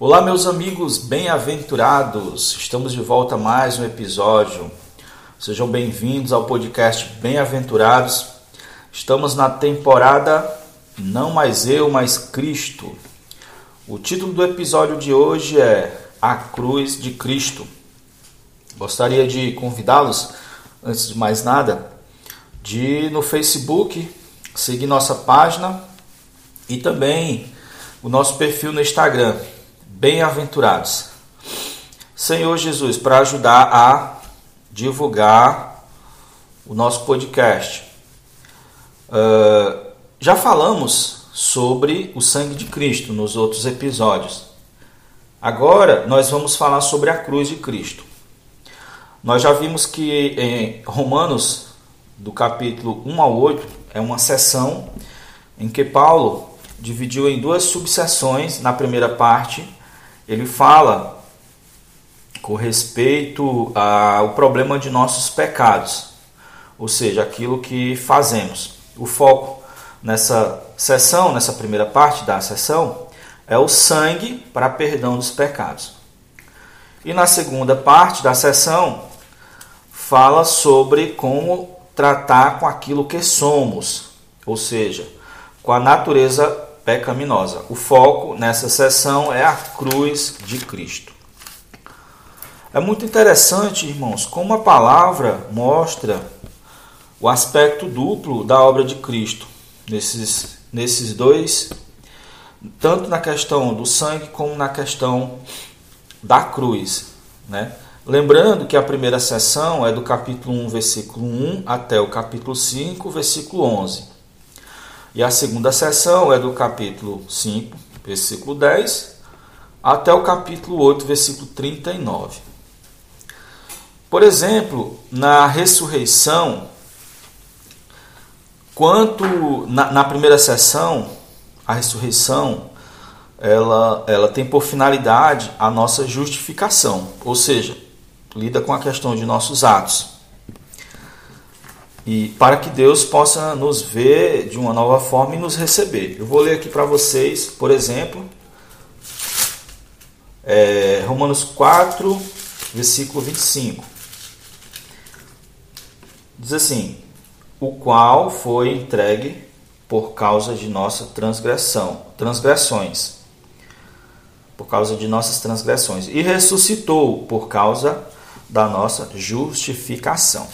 Olá, meus amigos bem-aventurados! Estamos de volta a mais um episódio. Sejam bem-vindos ao podcast Bem-aventurados. Estamos na temporada Não Mais Eu, Mas Cristo. O título do episódio de hoje é A Cruz de Cristo. Gostaria de convidá-los, antes de mais nada, de no Facebook seguir nossa página e também o nosso perfil no Instagram bem-aventurados. Senhor Jesus, para ajudar a divulgar o nosso podcast. Uh, já falamos sobre o sangue de Cristo nos outros episódios. Agora nós vamos falar sobre a cruz de Cristo. Nós já vimos que em Romanos, do capítulo 1 ao 8, é uma seção em que Paulo dividiu em duas subseções. Na primeira parte, ele fala com respeito ao problema de nossos pecados, ou seja, aquilo que fazemos. O foco nessa sessão, nessa primeira parte da sessão, é o sangue para perdão dos pecados. E na segunda parte da sessão, fala sobre como tratar com aquilo que somos, ou seja, com a natureza pecaminosa. O foco nessa sessão é a cruz de Cristo. É muito interessante, irmãos, como a palavra mostra o aspecto duplo da obra de Cristo nesses, nesses dois, tanto na questão do sangue como na questão da cruz. Né? Lembrando que a primeira sessão é do capítulo 1, versículo 1 até o capítulo 5, versículo 11. E a segunda sessão é do capítulo 5, versículo 10, até o capítulo 8, versículo 39. Por exemplo, na ressurreição, quanto na, na primeira sessão, a ressurreição ela, ela tem por finalidade a nossa justificação, ou seja, lida com a questão de nossos atos e para que Deus possa nos ver de uma nova forma e nos receber. Eu vou ler aqui para vocês, por exemplo, é, Romanos 4, versículo 25. Diz assim: O qual foi entregue por causa de nossa transgressão, transgressões, por causa de nossas transgressões, e ressuscitou por causa da nossa justificação.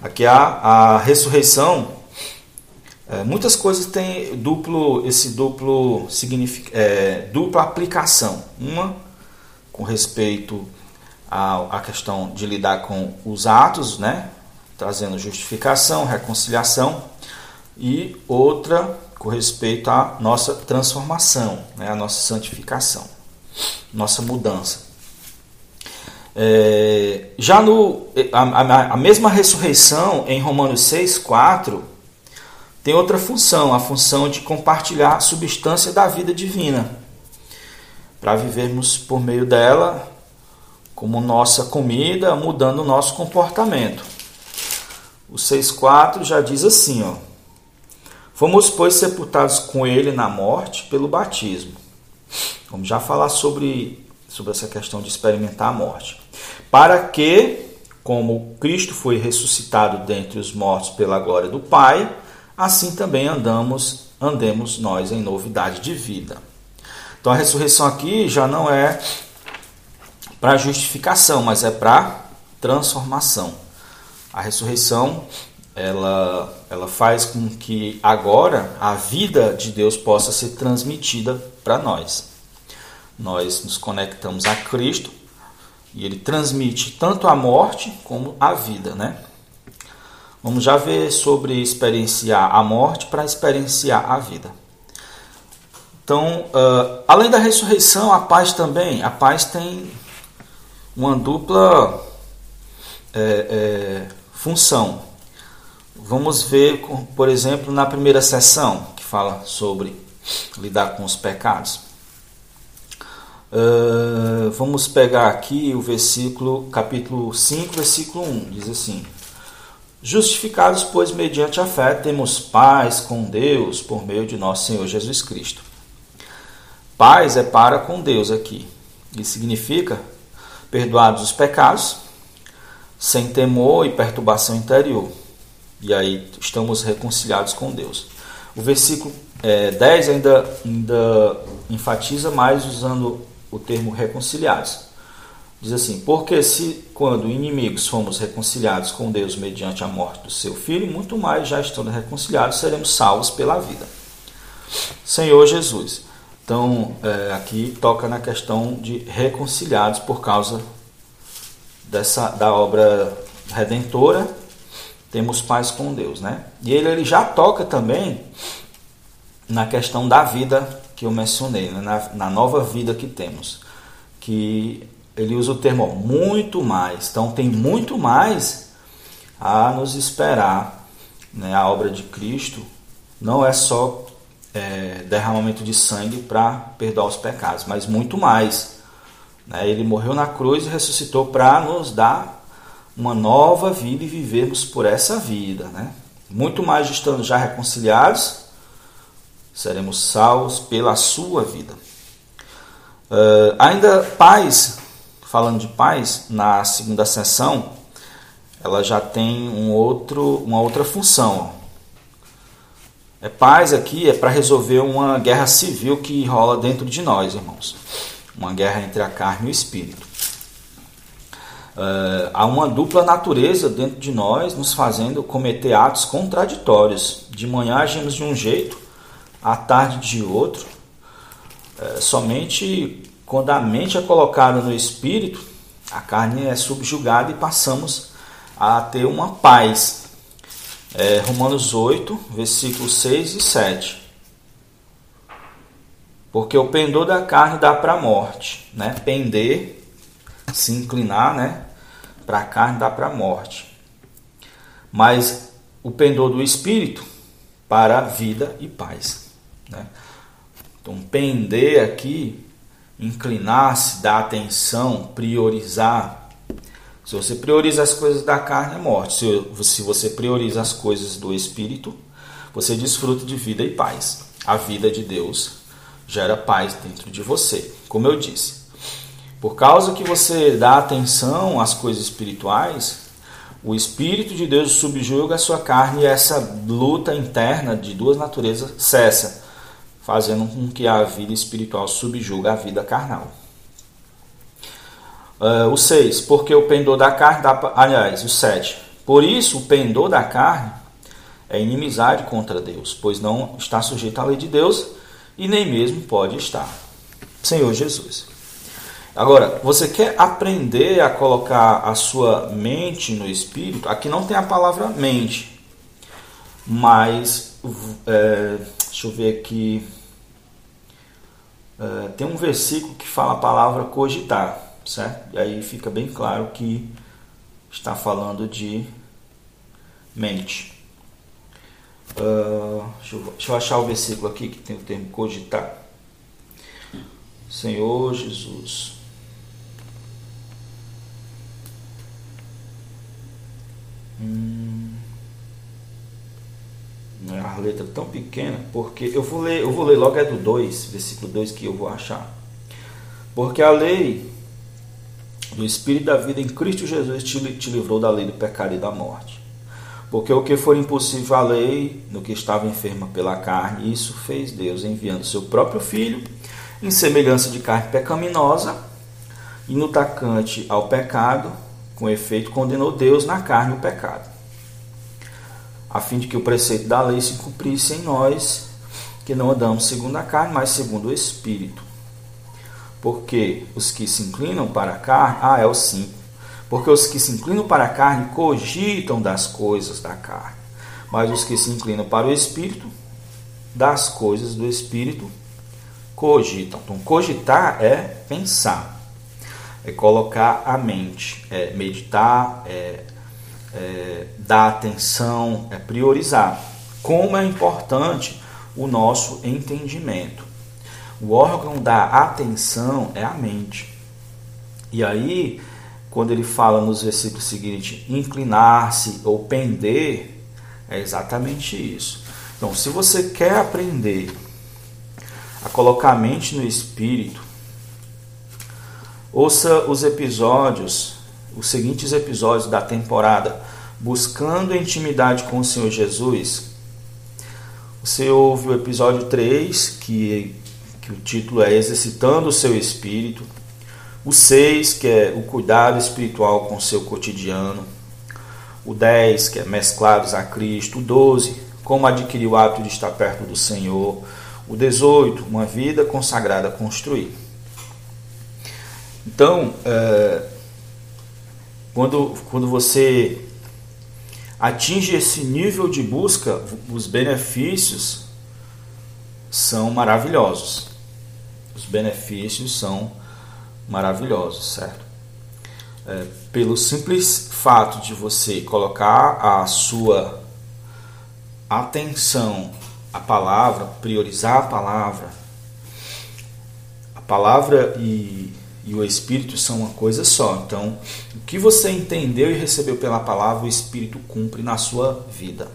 Aqui há a ressurreição. É, muitas coisas têm duplo, esse duplo é, dupla aplicação. Uma com respeito à, à questão de lidar com os atos, né? trazendo justificação, reconciliação, e outra com respeito à nossa transformação, né? a nossa santificação, nossa mudança. É, já no, a, a, a, mesma ressurreição em Romanos 6, 4 tem outra função, a função de compartilhar a substância da vida divina, para vivermos por meio dela como nossa comida, mudando o nosso comportamento. O 6,4 já diz assim: ó, Fomos, pois, sepultados com ele na morte pelo batismo. Vamos já falar sobre, sobre essa questão de experimentar a morte para que, como Cristo foi ressuscitado dentre os mortos pela glória do Pai, assim também andamos, andemos nós em novidade de vida. Então a ressurreição aqui já não é para justificação, mas é para transformação. A ressurreição ela, ela faz com que agora a vida de Deus possa ser transmitida para nós. Nós nos conectamos a Cristo e ele transmite tanto a morte como a vida, né? Vamos já ver sobre experienciar a morte para experienciar a vida. Então, uh, além da ressurreição, a paz também. A paz tem uma dupla é, é, função. Vamos ver, por exemplo, na primeira sessão, que fala sobre lidar com os pecados. Uh, vamos pegar aqui o versículo, capítulo 5, versículo 1, diz assim: Justificados, pois, mediante a fé, temos paz com Deus por meio de nosso Senhor Jesus Cristo. Paz é para com Deus aqui. Isso significa perdoados os pecados, sem temor e perturbação interior. E aí estamos reconciliados com Deus. O versículo é, 10 ainda, ainda enfatiza mais usando o termo reconciliados. Diz assim: Porque se, quando inimigos, fomos reconciliados com Deus mediante a morte do seu filho, muito mais, já estando reconciliados, seremos salvos pela vida. Senhor Jesus. Então, é, aqui toca na questão de reconciliados por causa dessa, da obra redentora, temos paz com Deus, né? E ele, ele já toca também na questão da vida que eu mencionei, né? na, na nova vida que temos, que ele usa o termo muito mais. Então tem muito mais a nos esperar. Né? A obra de Cristo não é só é, derramamento de sangue para perdoar os pecados, mas muito mais. Né? Ele morreu na cruz e ressuscitou para nos dar uma nova vida e vivermos por essa vida. Né? Muito mais estando já reconciliados, seremos salvos pela sua vida. Uh, ainda paz falando de paz, na segunda sessão, ela já tem um outro, uma outra função. É paz aqui é para resolver uma guerra civil que rola dentro de nós, irmãos. Uma guerra entre a carne e o espírito. Uh, há uma dupla natureza dentro de nós, nos fazendo cometer atos contraditórios. De manhã agimos de um jeito, à tarde de outro. Uh, somente quando a mente é colocada no espírito, a carne é subjugada e passamos a ter uma paz. É, Romanos 8, versículos 6 e 7. Porque o pendor da carne dá para a morte, né? Pender, se inclinar, né? Para a carne dá para a morte. Mas o pendor do espírito para a vida e paz, né? Então, pender aqui inclinar-se, dar atenção, priorizar. Se você prioriza as coisas da carne, é morte. Se você prioriza as coisas do espírito, você desfruta de vida e paz. A vida de Deus gera paz dentro de você, como eu disse. Por causa que você dá atenção às coisas espirituais, o Espírito de Deus subjuga a sua carne e essa luta interna de duas naturezas cessa fazendo com que a vida espiritual subjuga a vida carnal. Uh, o 6, porque o pendor da carne dá. Aliás, o 7. Por isso, o pendor da carne é inimizade contra Deus, pois não está sujeito à lei de Deus e nem mesmo pode estar. Senhor Jesus. Agora, você quer aprender a colocar a sua mente no espírito? Aqui não tem a palavra mente, mas é, deixa eu ver aqui. Uh, tem um versículo que fala a palavra cogitar, certo? E aí fica bem claro que está falando de mente. Uh, deixa, eu, deixa, eu, achar o versículo aqui que tem o termo cogitar. Senhor Jesus. Hum a letra tão pequena, porque eu vou ler, eu vou ler logo é do 2, versículo 2 que eu vou achar. Porque a lei do Espírito da vida em Cristo Jesus te, te livrou da lei do pecado e da morte. Porque o que for impossível à lei, no que estava enferma pela carne, isso fez Deus, enviando seu próprio Filho, em semelhança de carne pecaminosa, e no tacante ao pecado, com efeito, condenou Deus na carne o pecado a fim de que o preceito da lei se cumprisse em nós, que não andamos segundo a carne, mas segundo o Espírito. Porque os que se inclinam para a carne, ah, é o 5. Porque os que se inclinam para a carne cogitam das coisas da carne, mas os que se inclinam para o Espírito, das coisas do Espírito, cogitam. Então, cogitar é pensar, é colocar a mente, é meditar, é é, dar atenção, é priorizar. Como é importante o nosso entendimento. O órgão da atenção é a mente. E aí, quando ele fala nos versículos seguintes, inclinar-se ou pender, é exatamente isso. Então, se você quer aprender a colocar a mente no espírito, ouça os episódios, os seguintes episódios da temporada, buscando intimidade com o Senhor Jesus. Você ouve o episódio 3, que, que o título é Exercitando o Seu Espírito. O 6, que é o cuidado espiritual com o seu cotidiano. O 10, que é mesclados a Cristo. O 12, como adquirir o hábito de estar perto do Senhor. O 18, uma vida consagrada a construir. Então, é, quando, quando você atinge esse nível de busca, os benefícios são maravilhosos. Os benefícios são maravilhosos, certo? É, pelo simples fato de você colocar a sua atenção à palavra, priorizar a palavra, a palavra e, e o Espírito são uma coisa só. Então, que você entendeu e recebeu pela palavra, o Espírito cumpre na sua vida.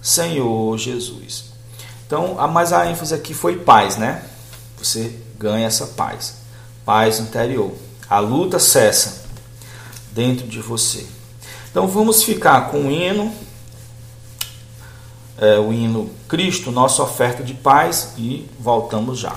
Senhor Jesus. Então, a mais a ênfase aqui foi paz, né? Você ganha essa paz paz interior. A luta cessa dentro de você. Então vamos ficar com o hino, é, o hino Cristo, nossa oferta de paz, e voltamos já.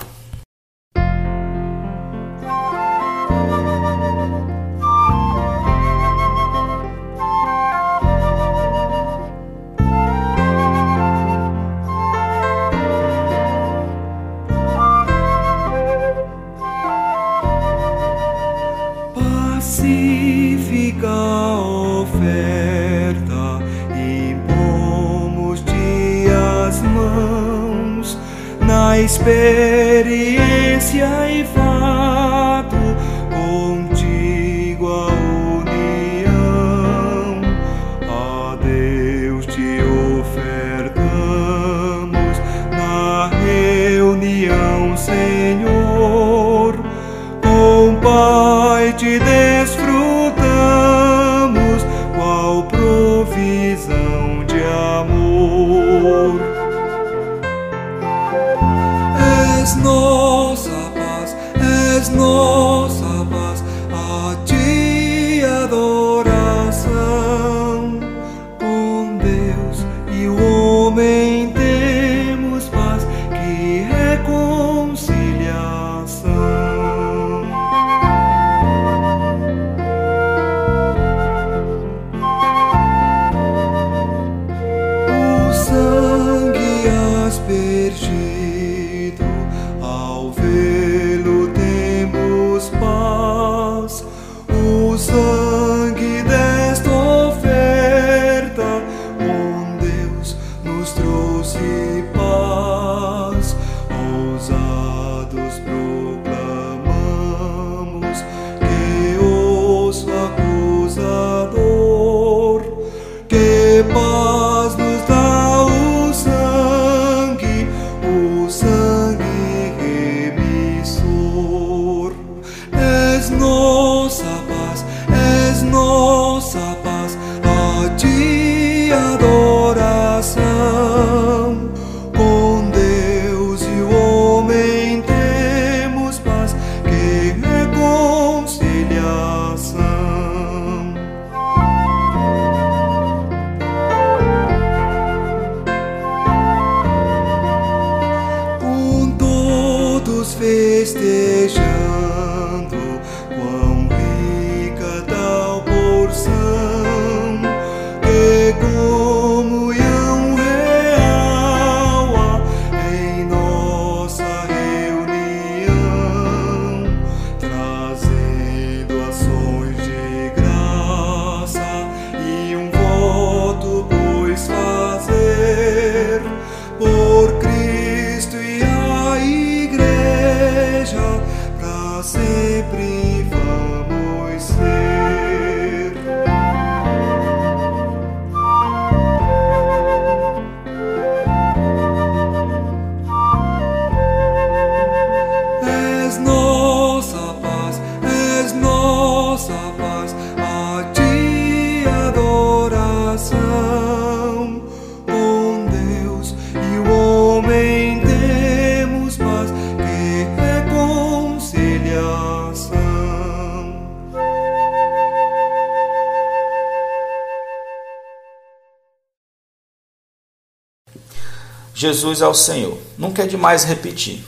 Jesus é o Senhor. Nunca é demais repetir.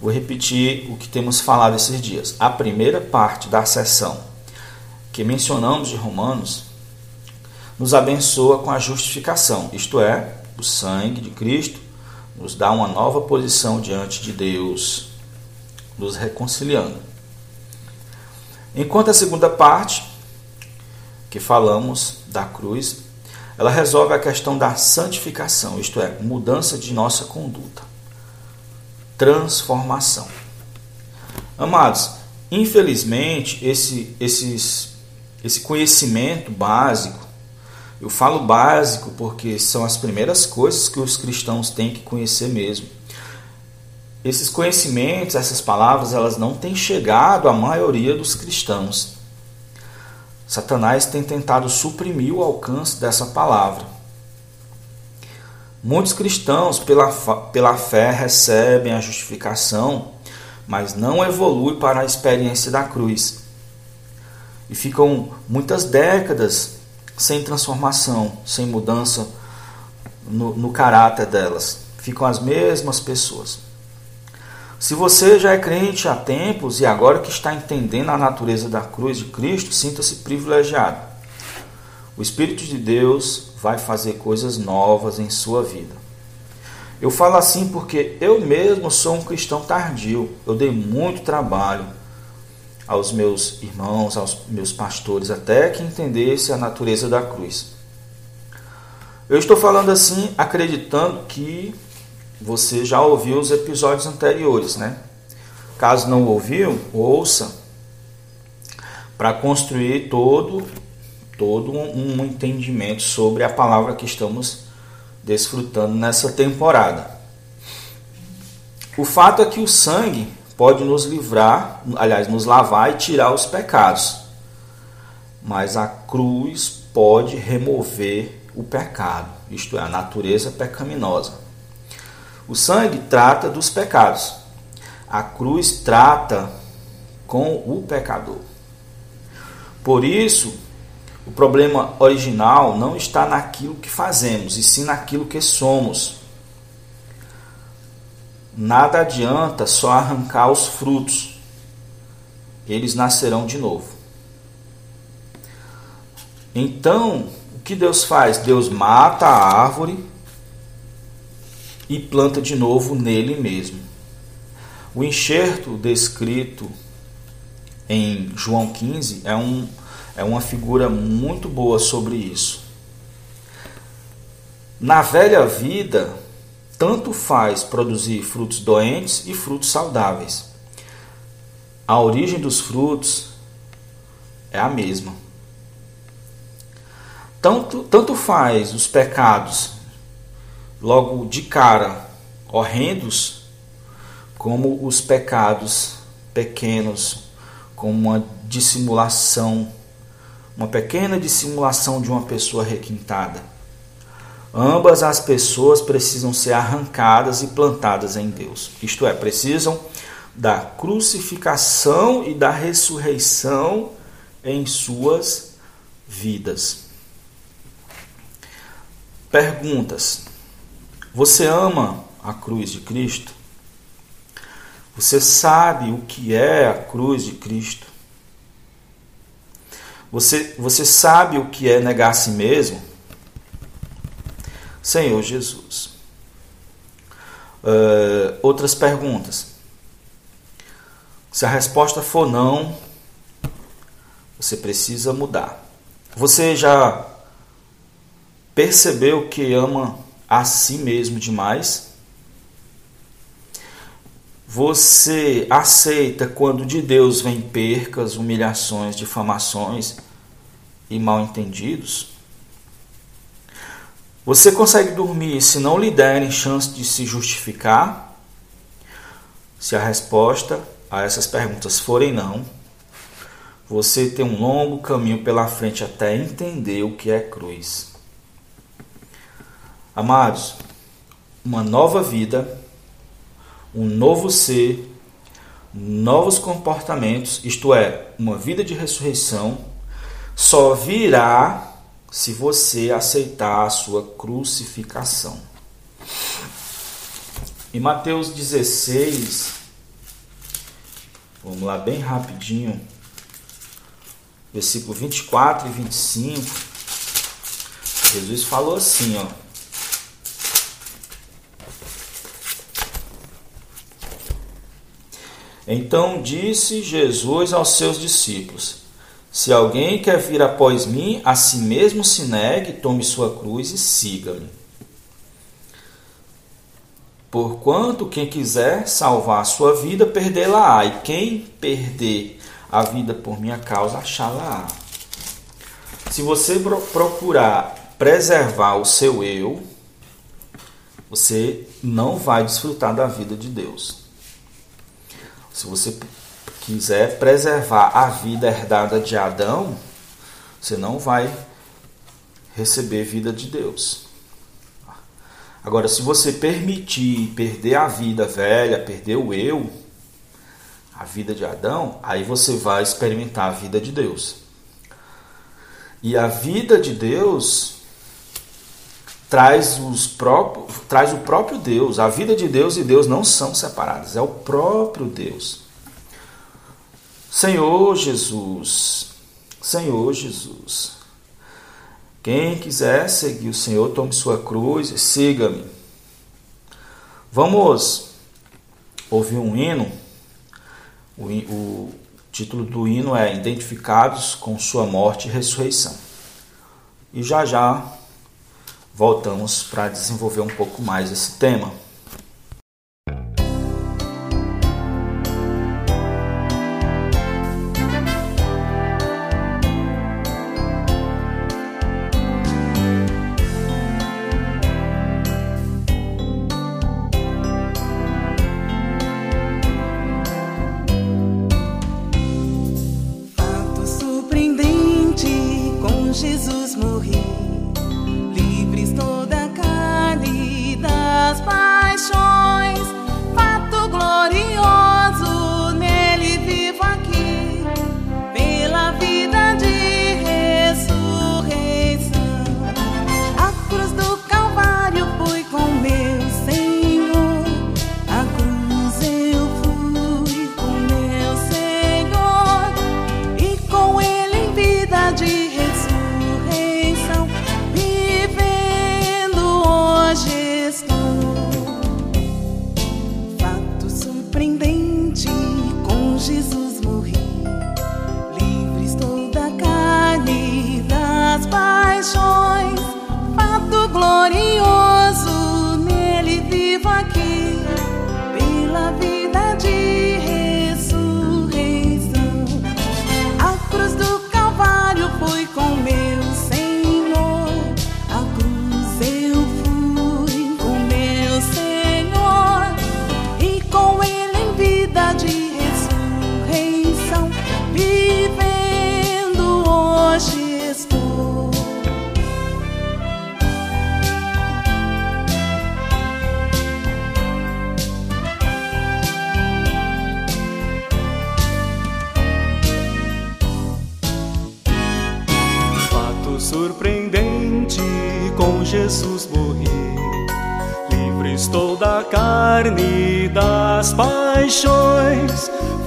Vou repetir o que temos falado esses dias. A primeira parte da sessão que mencionamos de Romanos nos abençoa com a justificação, isto é, o sangue de Cristo nos dá uma nova posição diante de Deus, nos reconciliando. Enquanto a segunda parte, que falamos da cruz, ela resolve a questão da santificação, isto é, mudança de nossa conduta, transformação. Amados, infelizmente, esse, esses, esse conhecimento básico, eu falo básico porque são as primeiras coisas que os cristãos têm que conhecer mesmo. Esses conhecimentos, essas palavras, elas não têm chegado à maioria dos cristãos. Satanás tem tentado suprimir o alcance dessa palavra. Muitos cristãos, pela, pela fé, recebem a justificação, mas não evoluem para a experiência da cruz. E ficam muitas décadas sem transformação, sem mudança no, no caráter delas. Ficam as mesmas pessoas. Se você já é crente há tempos e agora que está entendendo a natureza da cruz de Cristo, sinta-se privilegiado. O Espírito de Deus vai fazer coisas novas em sua vida. Eu falo assim porque eu mesmo sou um cristão tardio. Eu dei muito trabalho aos meus irmãos, aos meus pastores, até que entendesse a natureza da cruz. Eu estou falando assim acreditando que você já ouviu os episódios anteriores, né? Caso não ouviu, ouça para construir todo todo um entendimento sobre a palavra que estamos desfrutando nessa temporada. O fato é que o sangue pode nos livrar, aliás, nos lavar e tirar os pecados. Mas a cruz pode remover o pecado, isto é, a natureza pecaminosa. O sangue trata dos pecados. A cruz trata com o pecador. Por isso, o problema original não está naquilo que fazemos, e sim naquilo que somos. Nada adianta só arrancar os frutos, eles nascerão de novo. Então, o que Deus faz? Deus mata a árvore e planta de novo nele mesmo. O enxerto descrito em João 15 é, um, é uma figura muito boa sobre isso. Na velha vida, tanto faz produzir frutos doentes e frutos saudáveis. A origem dos frutos é a mesma. Tanto, tanto faz os pecados logo de cara horrendos, como os pecados pequenos, como uma dissimulação, uma pequena dissimulação de uma pessoa requintada. Ambas as pessoas precisam ser arrancadas e plantadas em Deus. Isto é, precisam da crucificação e da ressurreição em suas vidas. Perguntas: você ama a cruz de Cristo? Você sabe o que é a cruz de Cristo? Você, você sabe o que é negar a si mesmo? Senhor Jesus. Uh, outras perguntas. Se a resposta for não, você precisa mudar. Você já percebeu que ama a si mesmo demais? Você aceita quando de Deus vem percas, humilhações, difamações e mal entendidos? Você consegue dormir se não lhe derem chance de se justificar? Se a resposta a essas perguntas forem não, você tem um longo caminho pela frente até entender o que é cruz. Amados, uma nova vida, um novo ser, novos comportamentos, isto é, uma vida de ressurreição, só virá se você aceitar a sua crucificação. Em Mateus 16, vamos lá bem rapidinho, versículo 24 e 25, Jesus falou assim, ó. Então disse Jesus aos seus discípulos: Se alguém quer vir após mim, a si mesmo se negue, tome sua cruz e siga-me. Porquanto quem quiser salvar a sua vida, perdê-la-á, e quem perder a vida por minha causa, achá-la-á. Se você procurar preservar o seu eu, você não vai desfrutar da vida de Deus. Se você quiser preservar a vida herdada de Adão, você não vai receber vida de Deus. Agora, se você permitir perder a vida velha, perder o eu, a vida de Adão, aí você vai experimentar a vida de Deus. E a vida de Deus traz, os próprios, traz o próprio Deus. A vida de Deus e Deus não são separadas, é o próprio Deus. Senhor Jesus, Senhor Jesus. Quem quiser seguir o Senhor, tome sua cruz e siga-me. Vamos ouvir um hino. O, o título do hino é Identificados com Sua Morte e Ressurreição. E já já voltamos para desenvolver um pouco mais esse tema.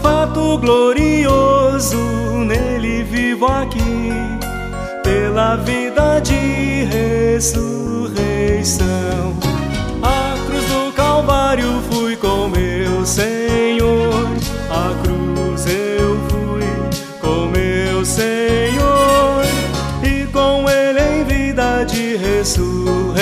Fato glorioso, nele vivo aqui, pela vida de ressurreição. A cruz do Calvário fui com meu Senhor, a cruz eu fui com meu Senhor, e com ele em vida de ressurreição,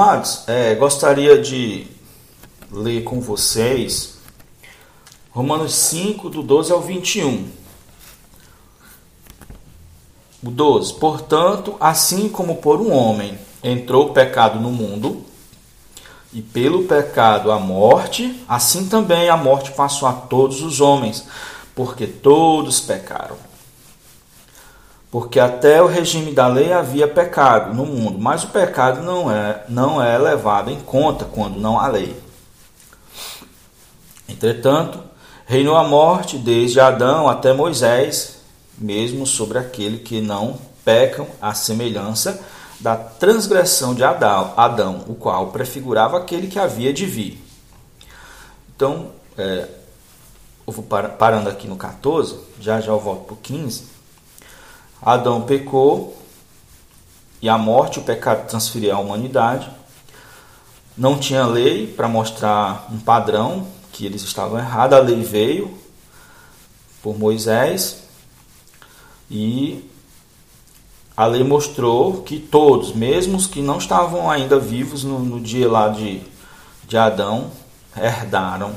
Amados, é, gostaria de ler com vocês Romanos 5, do 12 ao 21. O 12. Portanto, assim como por um homem entrou o pecado no mundo, e pelo pecado a morte, assim também a morte passou a todos os homens, porque todos pecaram. Porque até o regime da lei havia pecado no mundo, mas o pecado não é, não é levado em conta quando não há lei. Entretanto, reinou a morte desde Adão até Moisés, mesmo sobre aquele que não pecam à semelhança da transgressão de Adão, Adão o qual prefigurava aquele que havia de vir. Então, é, eu vou parando aqui no 14, já já eu volto para o 15. Adão pecou e a morte, o pecado transferiu à humanidade. Não tinha lei para mostrar um padrão que eles estavam errados. A lei veio por Moisés e a lei mostrou que todos, mesmo os que não estavam ainda vivos no, no dia lá de, de Adão, herdaram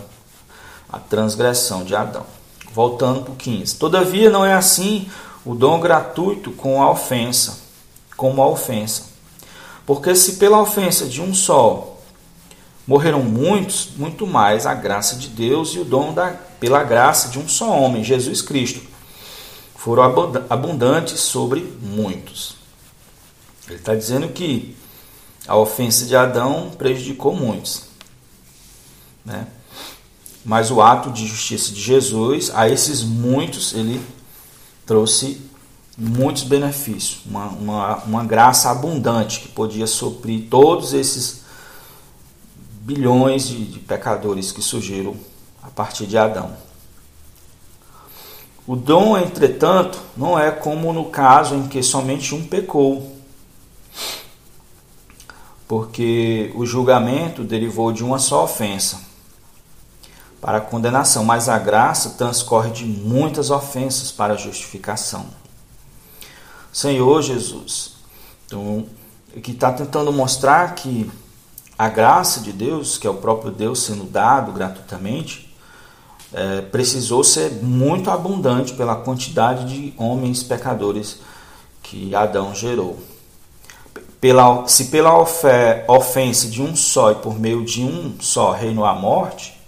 a transgressão de Adão. Voltando para o 15. Todavia não é assim o dom gratuito com a ofensa, como a ofensa. Porque se pela ofensa de um só morreram muitos, muito mais a graça de Deus e o dom da, pela graça de um só homem, Jesus Cristo, foram abundantes sobre muitos. Ele está dizendo que a ofensa de Adão prejudicou muitos. Né? Mas o ato de justiça de Jesus, a esses muitos, ele trouxe muitos benefícios, uma, uma, uma graça abundante que podia suprir todos esses bilhões de, de pecadores que surgiram a partir de Adão. O dom, entretanto, não é como no caso em que somente um pecou, porque o julgamento derivou de uma só ofensa para a condenação, mas a graça transcorre de muitas ofensas para a justificação. Senhor Jesus, então, que está tentando mostrar que a graça de Deus, que é o próprio Deus sendo dado gratuitamente, é, precisou ser muito abundante pela quantidade de homens pecadores que Adão gerou. Pela, se pela ofensa de um só e por meio de um só reinou a morte,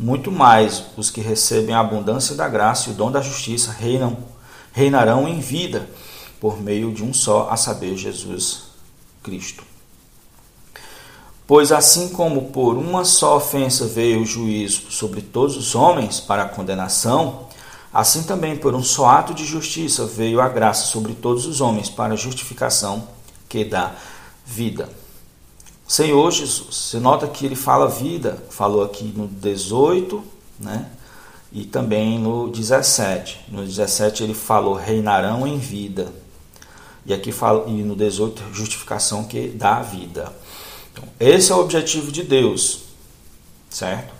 muito mais os que recebem a abundância da graça e o dom da justiça reinam, reinarão em vida por meio de um só, a saber, Jesus Cristo. Pois assim como por uma só ofensa veio o juízo sobre todos os homens para a condenação, assim também por um só ato de justiça veio a graça sobre todos os homens para a justificação que dá vida. Senhor Jesus, você nota que ele fala vida, falou aqui no 18, né? E também no 17. No 17 ele falou reinarão em vida. E aqui fala e no 18 justificação que dá vida. Então, esse é o objetivo de Deus, certo?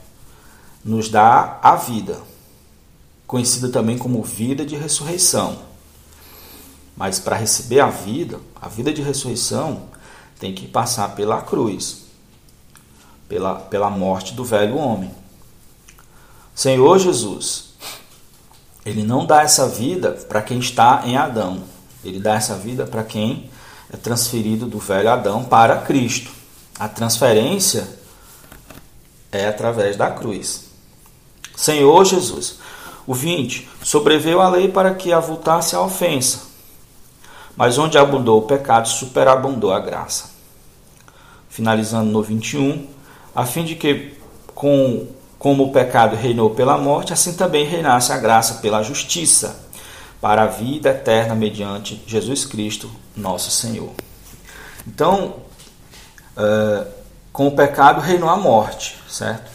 Nos dá a vida, conhecida também como vida de ressurreição. Mas para receber a vida, a vida de ressurreição, tem que passar pela cruz, pela, pela morte do velho homem. Senhor Jesus, Ele não dá essa vida para quem está em Adão, Ele dá essa vida para quem é transferido do velho Adão para Cristo. A transferência é através da cruz. Senhor Jesus, o 20, sobreveio a lei para que avultasse a ofensa, mas onde abundou o pecado, superabundou a graça. Finalizando no 21, a fim de que, com, como o pecado reinou pela morte, assim também reinasse a graça pela justiça, para a vida eterna mediante Jesus Cristo, nosso Senhor. Então, uh, com o pecado reinou a morte, certo?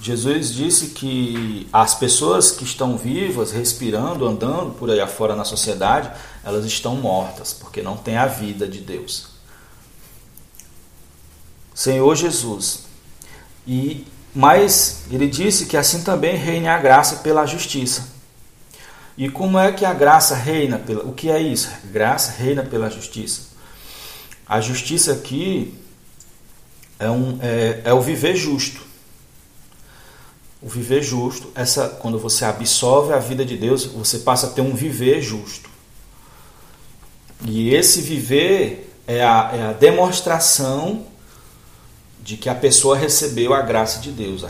Jesus disse que as pessoas que estão vivas, respirando, andando por aí afora na sociedade, elas estão mortas, porque não têm a vida de Deus. Senhor Jesus. E mas ele disse que assim também reina a graça pela justiça. E como é que a graça reina pela O que é isso? Graça reina pela justiça. A justiça aqui é, um, é, é o viver justo. O viver justo, essa quando você absorve a vida de Deus, você passa a ter um viver justo. E esse viver é a, é a demonstração de que a pessoa recebeu a graça de Deus. A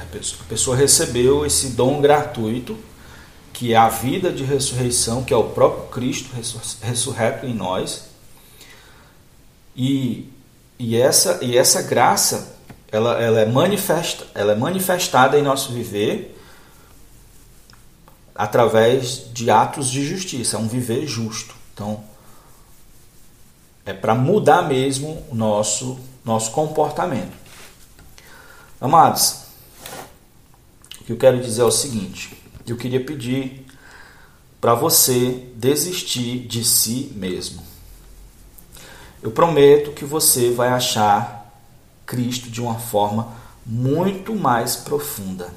pessoa, recebeu esse dom gratuito, que é a vida de ressurreição, que é o próprio Cristo ressurreto em nós. E, e, essa, e essa graça, ela, ela, é manifesta, ela é manifestada em nosso viver através de atos de justiça, é um viver justo. Então, é para mudar mesmo o nosso, nosso comportamento. Amados, o que eu quero dizer é o seguinte: eu queria pedir para você desistir de si mesmo. Eu prometo que você vai achar Cristo de uma forma muito mais profunda.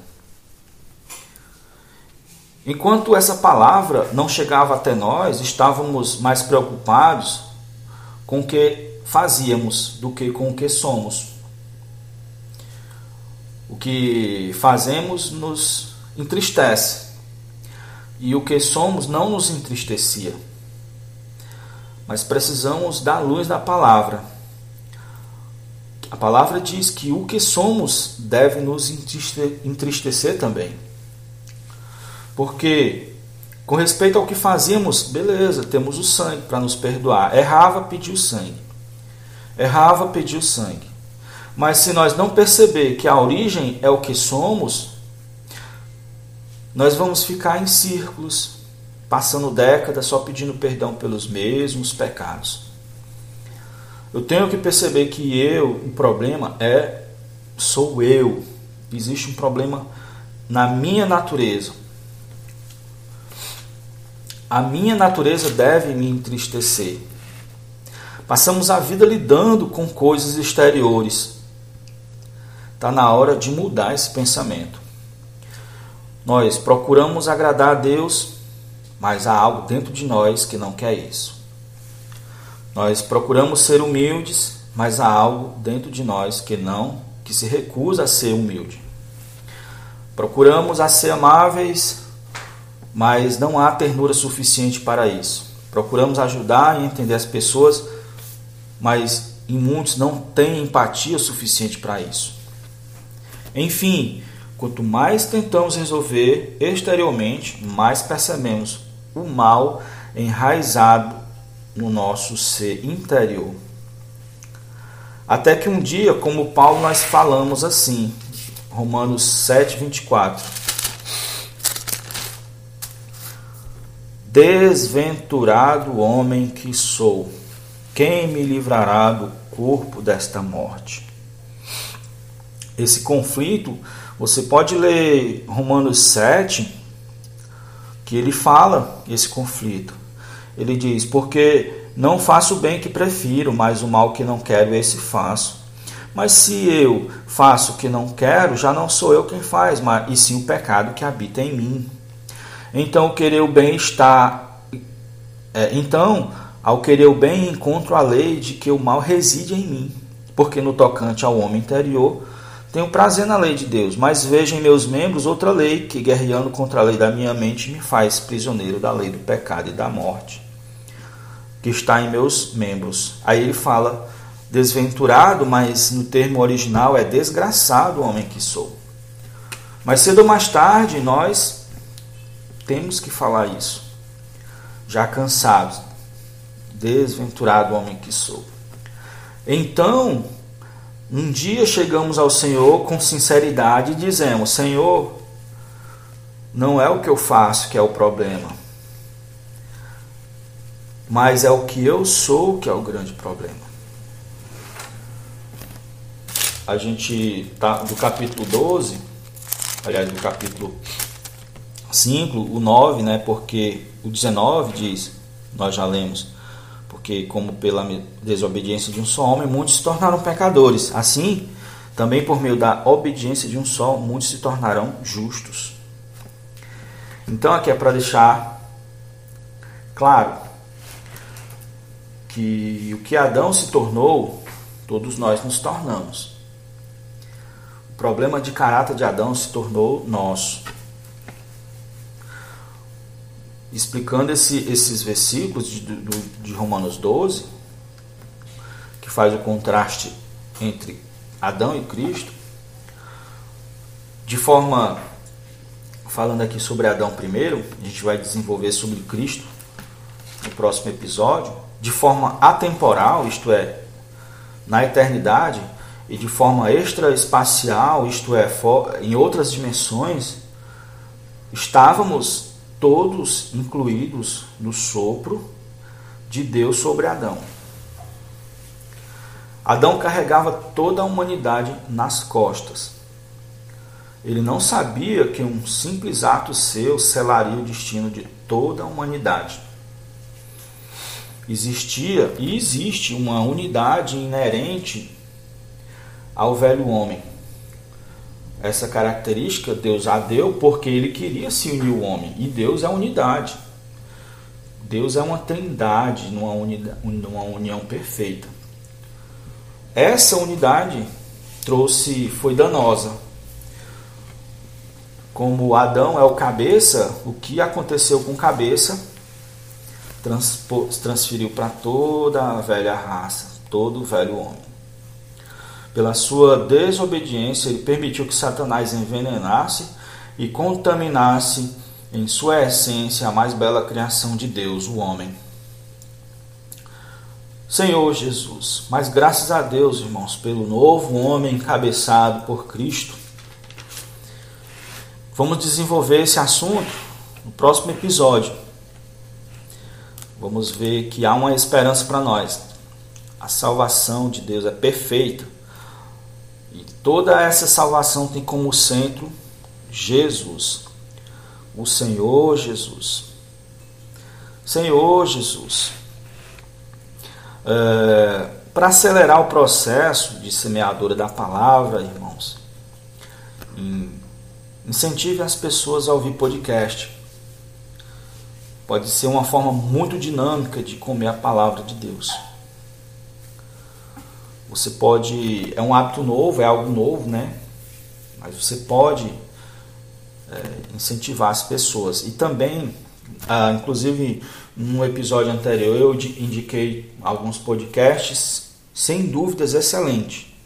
Enquanto essa palavra não chegava até nós, estávamos mais preocupados com o que fazíamos do que com o que somos. O que fazemos nos entristece e o que somos não nos entristecia. Mas precisamos da luz da palavra. A palavra diz que o que somos deve nos entristecer também. Porque, com respeito ao que fazemos, beleza, temos o sangue para nos perdoar. Errava, pediu sangue. Errava, pediu sangue. Mas se nós não perceber que a origem é o que somos, nós vamos ficar em círculos, passando décadas só pedindo perdão pelos mesmos pecados. Eu tenho que perceber que eu, o problema é sou eu. Existe um problema na minha natureza. A minha natureza deve me entristecer. Passamos a vida lidando com coisas exteriores, Está na hora de mudar esse pensamento. Nós procuramos agradar a Deus, mas há algo dentro de nós que não quer isso. Nós procuramos ser humildes, mas há algo dentro de nós que não, que se recusa a ser humilde. Procuramos a ser amáveis, mas não há ternura suficiente para isso. Procuramos ajudar e entender as pessoas, mas em muitos não têm empatia suficiente para isso. Enfim, quanto mais tentamos resolver exteriormente, mais percebemos o mal enraizado no nosso ser interior. Até que um dia, como Paulo, nós falamos assim, Romanos 7, 24. Desventurado homem que sou, quem me livrará do corpo desta morte? Esse conflito, você pode ler Romanos 7, que ele fala esse conflito. Ele diz: Porque não faço o bem que prefiro, mas o mal que não quero, esse faço. Mas se eu faço o que não quero, já não sou eu quem faz, mas e sim o pecado que habita em mim. Então, querer o bem está. É, então, ao querer o bem, encontro a lei de que o mal reside em mim. Porque no tocante ao homem interior, tenho prazer na lei de Deus, mas vejo em meus membros outra lei que, guerreando contra a lei da minha mente, me faz prisioneiro da lei do pecado e da morte, que está em meus membros. Aí ele fala desventurado, mas no termo original é desgraçado o homem que sou. Mas cedo ou mais tarde nós temos que falar isso, já cansados. Desventurado o homem que sou. Então, um dia chegamos ao Senhor com sinceridade e dizemos: Senhor, não é o que eu faço que é o problema, mas é o que eu sou que é o grande problema. A gente tá do capítulo 12, aliás, do capítulo 5, o 9, né? Porque o 19 diz, nós já lemos, porque como pela desobediência de um só homem, muitos se tornaram pecadores. Assim, também por meio da obediência de um só, muitos se tornarão justos. Então aqui é para deixar claro que o que Adão se tornou, todos nós nos tornamos. O problema de caráter de Adão se tornou nosso. Explicando esse, esses versículos de, do- de Romanos 12, que faz o contraste entre Adão e Cristo, de forma, falando aqui sobre Adão primeiro, a gente vai desenvolver sobre Cristo no próximo episódio, de forma atemporal, isto é, na eternidade, e de forma extraespacial, isto é, em outras dimensões, estávamos todos incluídos no sopro de Deus sobre Adão. Adão carregava toda a humanidade nas costas. Ele não sabia que um simples ato seu selaria o destino de toda a humanidade. Existia e existe uma unidade inerente ao velho homem. Essa característica Deus a deu porque ele queria se unir o homem. E Deus é unidade. Deus é uma trindade numa, unida- numa união perfeita. Essa unidade trouxe, foi danosa. Como Adão é o cabeça, o que aconteceu com cabeça transferiu para toda a velha raça, todo o velho homem. Pela sua desobediência, ele permitiu que Satanás envenenasse e contaminasse em sua essência a mais bela criação de Deus, o homem. Senhor Jesus, mas graças a Deus, irmãos, pelo novo homem encabeçado por Cristo. Vamos desenvolver esse assunto no próximo episódio. Vamos ver que há uma esperança para nós. A salvação de Deus é perfeita. E toda essa salvação tem como centro Jesus, o Senhor Jesus. Senhor Jesus. É, para acelerar o processo de semeadura da palavra, irmãos, in- incentive as pessoas a ouvir podcast. Pode ser uma forma muito dinâmica de comer a palavra de Deus. Você pode. É um hábito novo, é algo novo, né? Mas você pode é, incentivar as pessoas. E também, ah, inclusive, no episódio anterior, eu di- indiquei alguns podcasts, sem dúvidas, excelente.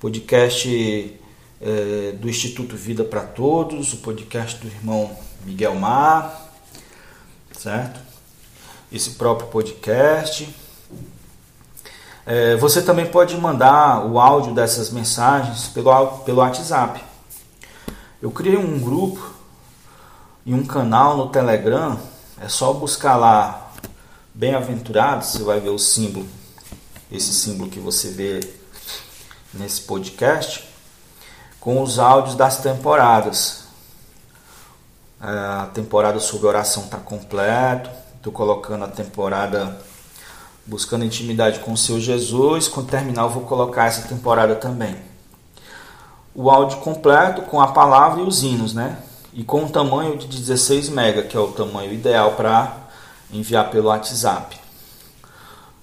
Podcast é, do Instituto Vida para Todos, o podcast do irmão Miguel Mar, certo? Esse próprio podcast. É, você também pode mandar o áudio dessas mensagens pelo, pelo WhatsApp. Eu criei um grupo e um canal no Telegram. É só buscar lá Bem-aventurados, você vai ver o símbolo, esse símbolo que você vê nesse podcast, com os áudios das temporadas. É, A temporada sobre oração está completo. Estou colocando a temporada buscando intimidade com o Senhor Jesus. Quando terminar, eu vou colocar essa temporada também. O áudio completo com a palavra e os hinos, né? E com um tamanho de 16 MB, que é o tamanho ideal para enviar pelo WhatsApp.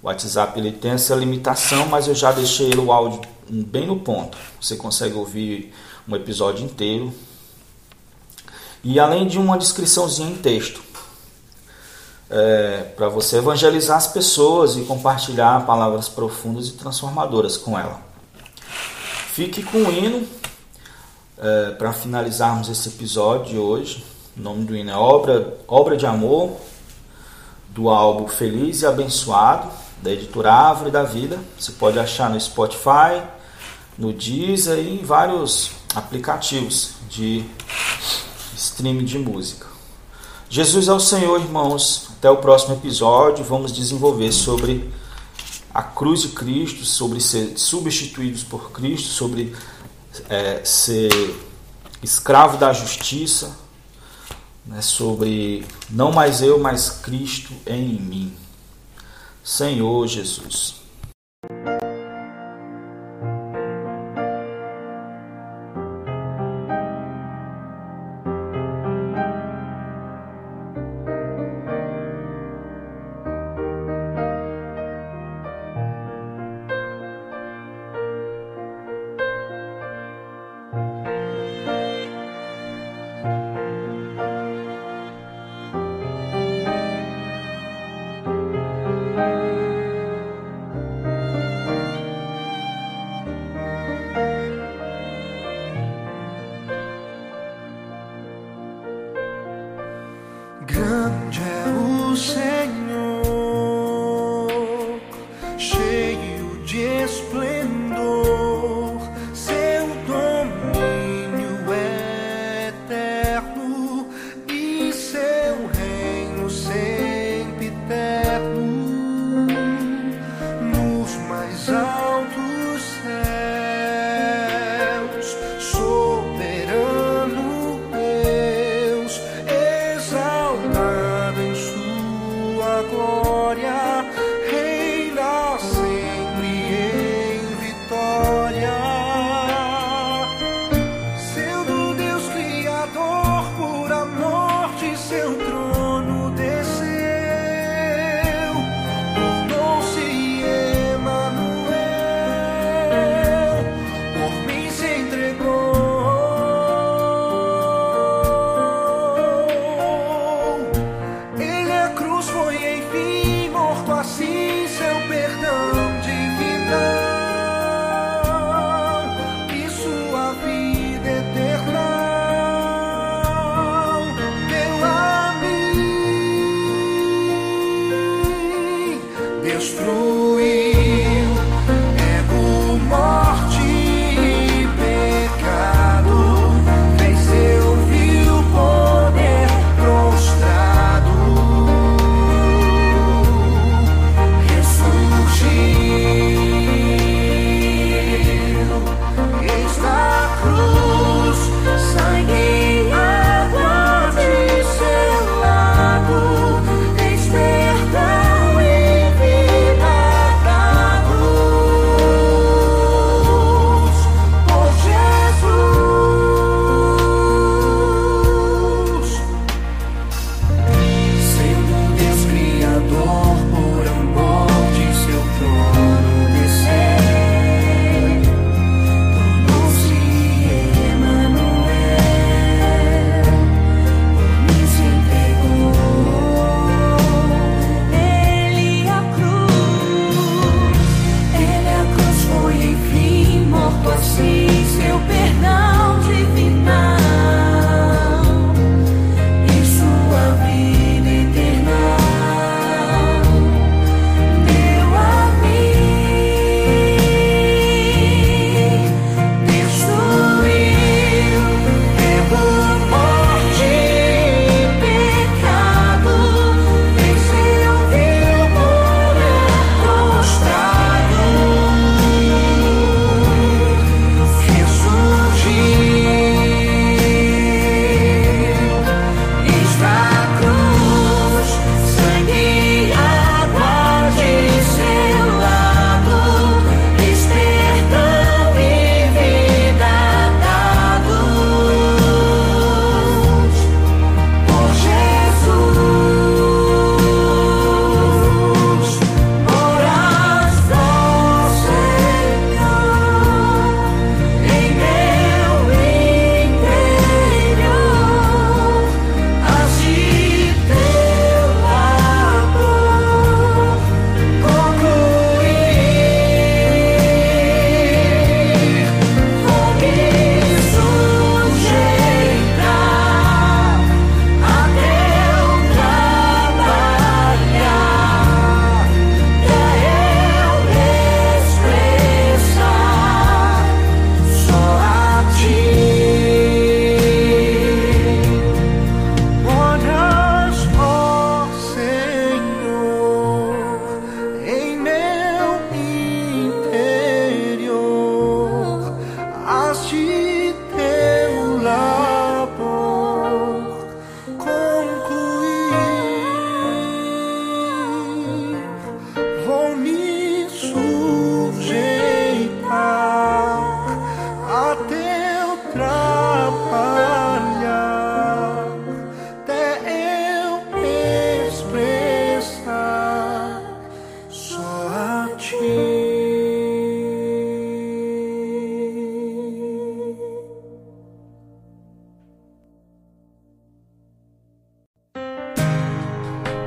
O WhatsApp ele tem essa limitação, mas eu já deixei o áudio bem no ponto. Você consegue ouvir um episódio inteiro. E além de uma descriçãozinha em texto é, para você evangelizar as pessoas e compartilhar palavras profundas e transformadoras com ela. Fique com o hino é, para finalizarmos esse episódio de hoje. O nome do hino é Obra, Obra de Amor, do álbum Feliz e Abençoado, da editora Árvore da Vida. Você pode achar no Spotify, no Deezer e em vários aplicativos de streaming de música. Jesus é o Senhor, irmãos. Até o próximo episódio. Vamos desenvolver sobre a cruz de Cristo, sobre ser substituídos por Cristo, sobre é, ser escravo da justiça, né, sobre não mais eu, mas Cristo em mim. Senhor Jesus.